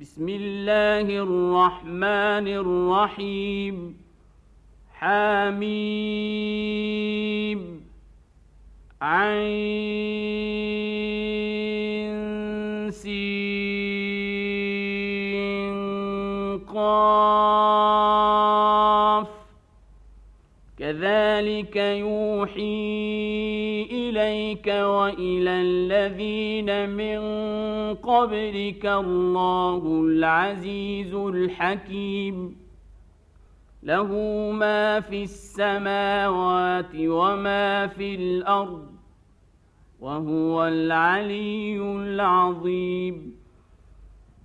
بسم الله الرحمن الرحيم. حميم. عين. سين. قاف. كذلك يوحي إليك وإلى الذين من قبلك الله العزيز الحكيم. له ما في السماوات وما في الأرض وهو العلي العظيم.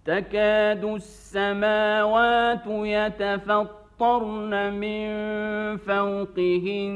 تكاد السماوات يتفطرن من فوقهن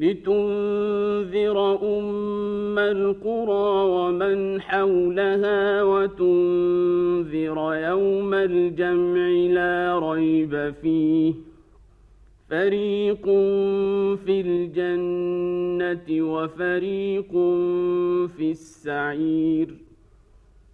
لتنذر أم القرى ومن حولها وتنذر يوم الجمع لا ريب فيه. فريق في الجنة وفريق في السعير.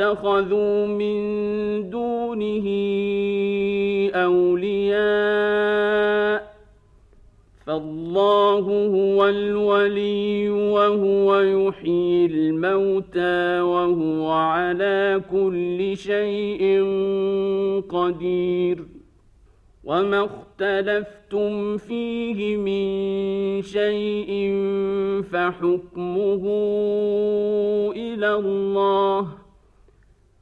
اتخذوا من دونه أولياء فالله هو الولي وهو يحيي الموتى وهو على كل شيء قدير وما اختلفتم فيه من شيء فحكمه إلى الله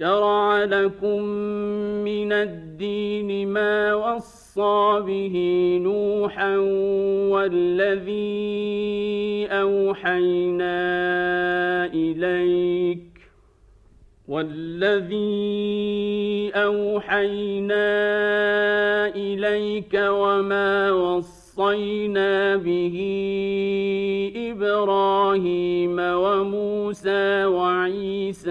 شرع لكم من الدين ما وصى به نوحا والذي أوحينا إليك والذي أوحينا إليك وما وصينا به إبراهيم وموسى وعيسى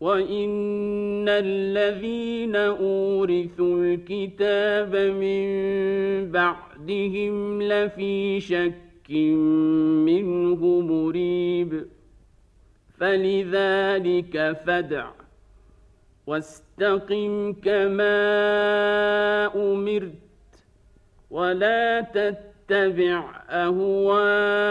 وإن الذين أورثوا الكتاب من بعدهم لفي شك منه مريب فلذلك فدع واستقم كما امرت ولا تتبع اهواءهم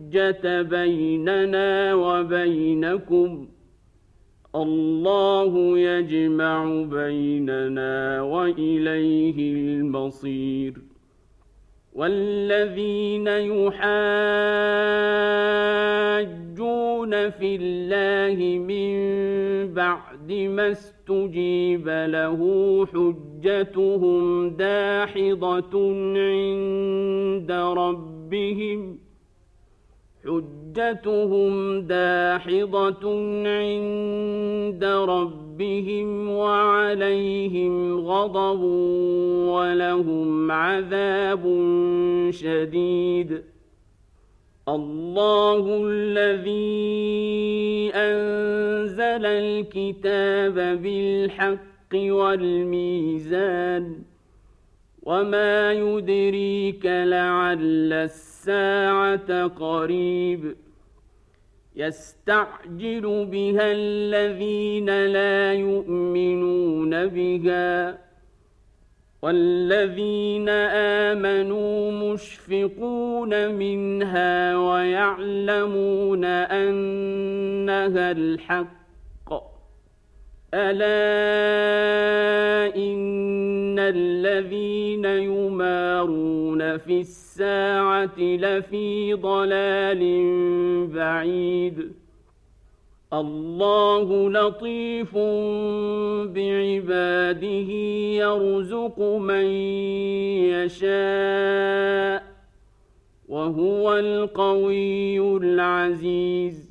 حجة بيننا وبينكم. الله يجمع بيننا وإليه المصير. والذين يحاجون في الله من بعد ما استجيب له حجتهم داحضة عند ربهم. حجتهم داحضة عند ربهم وعليهم غضب ولهم عذاب شديد. الله الذي أنزل الكتاب بالحق والميزان وما يدريك لعل الساعة الساعة قريب يستعجل بها الذين لا يؤمنون بها والذين آمنوا مشفقون منها ويعلمون أنها الحق. ألا إن الذين يمارون في الساعة لفي ضلال بعيد. الله لطيف بعباده يرزق من يشاء وهو القوي العزيز.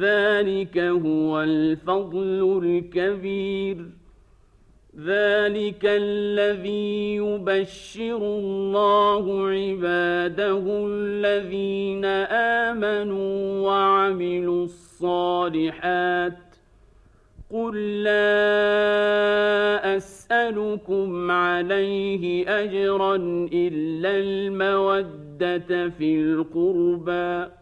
ذلك هو الفضل الكبير. ذلك الذي يبشر الله عباده الذين آمنوا وعملوا الصالحات. قل لا اسالكم عليه اجرا الا الموده في القربى.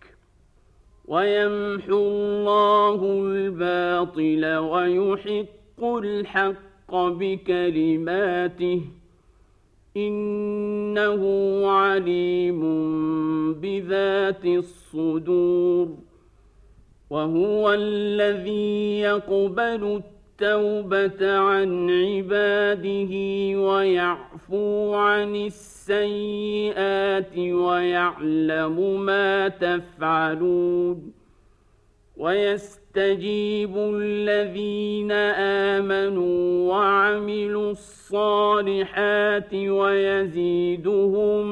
ويمحو الله الباطل ويحق الحق بكلماته إنه عليم بذات الصدور وهو الذي يقبل التوبه عن عباده ويعفو عن السيئات ويعلم ما تفعلون ويستجيب الذين امنوا وعملوا الصالحات ويزيدهم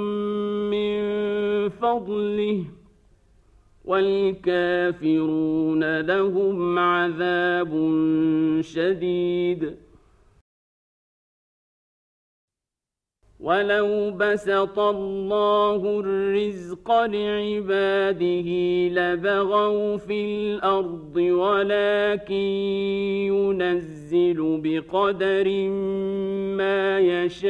من فضله والكافرون لهم عذاب شديد. ولو بسط الله الرزق لعباده لبغوا في الأرض ولكن ينزل بقدر ما يشاء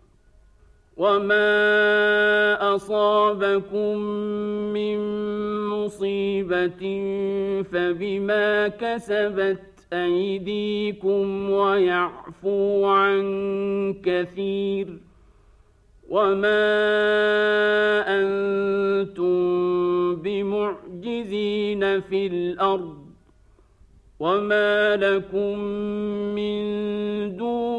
وما أصابكم من مصيبة فبما كسبت أيديكم ويعفو عن كثير وما أنتم بمعجزين في الأرض وما لكم من دون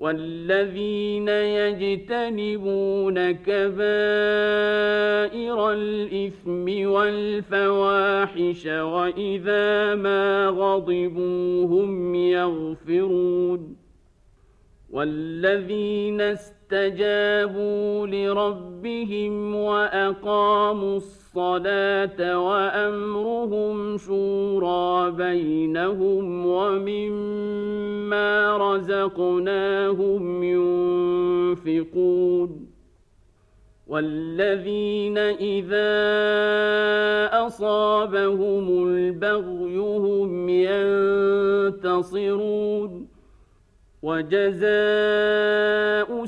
والذين يجتنبون كبائر الإثم والفواحش وإذا ما غضبوا هم يغفرون والذين استجابوا لربهم وأقاموا الصلاة وأمرهم شورى بينهم ومما رزقناهم ينفقون. والذين إذا أصابهم البغي هم ينتصرون. وجزاء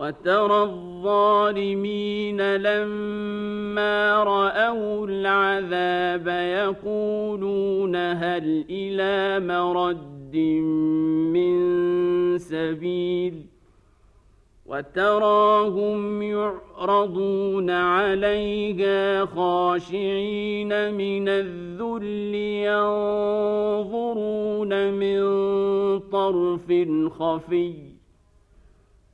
وترى الظالمين لما رأوا العذاب يقولون هل إلى مرد من سبيل وتراهم يعرضون عليها خاشعين من الذل ينظرون من طرف خفي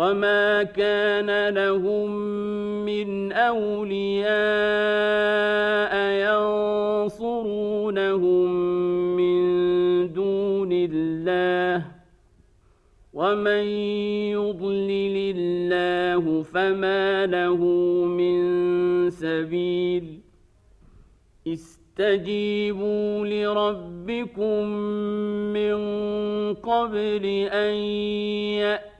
وما كان لهم من اولياء ينصرونهم من دون الله ومن يضلل الله فما له من سبيل استجيبوا لربكم من قبل ان ياتي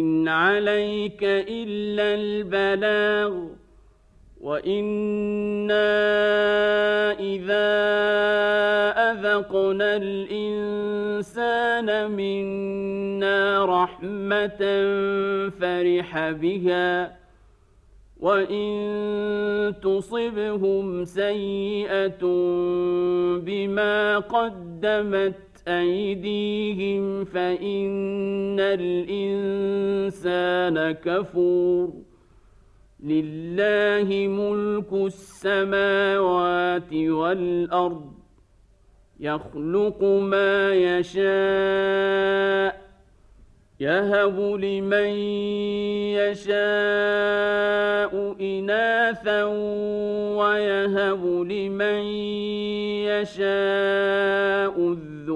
إن عليك إلا البلاغ وإنا إذا أذقنا الإنسان منا رحمة فرح بها وإن تصبهم سيئة بما قدمت أيديهم فإن الإنسان كفور. لله ملك السماوات والأرض يخلق ما يشاء يهب لمن يشاء إناثا ويهب لمن يشاء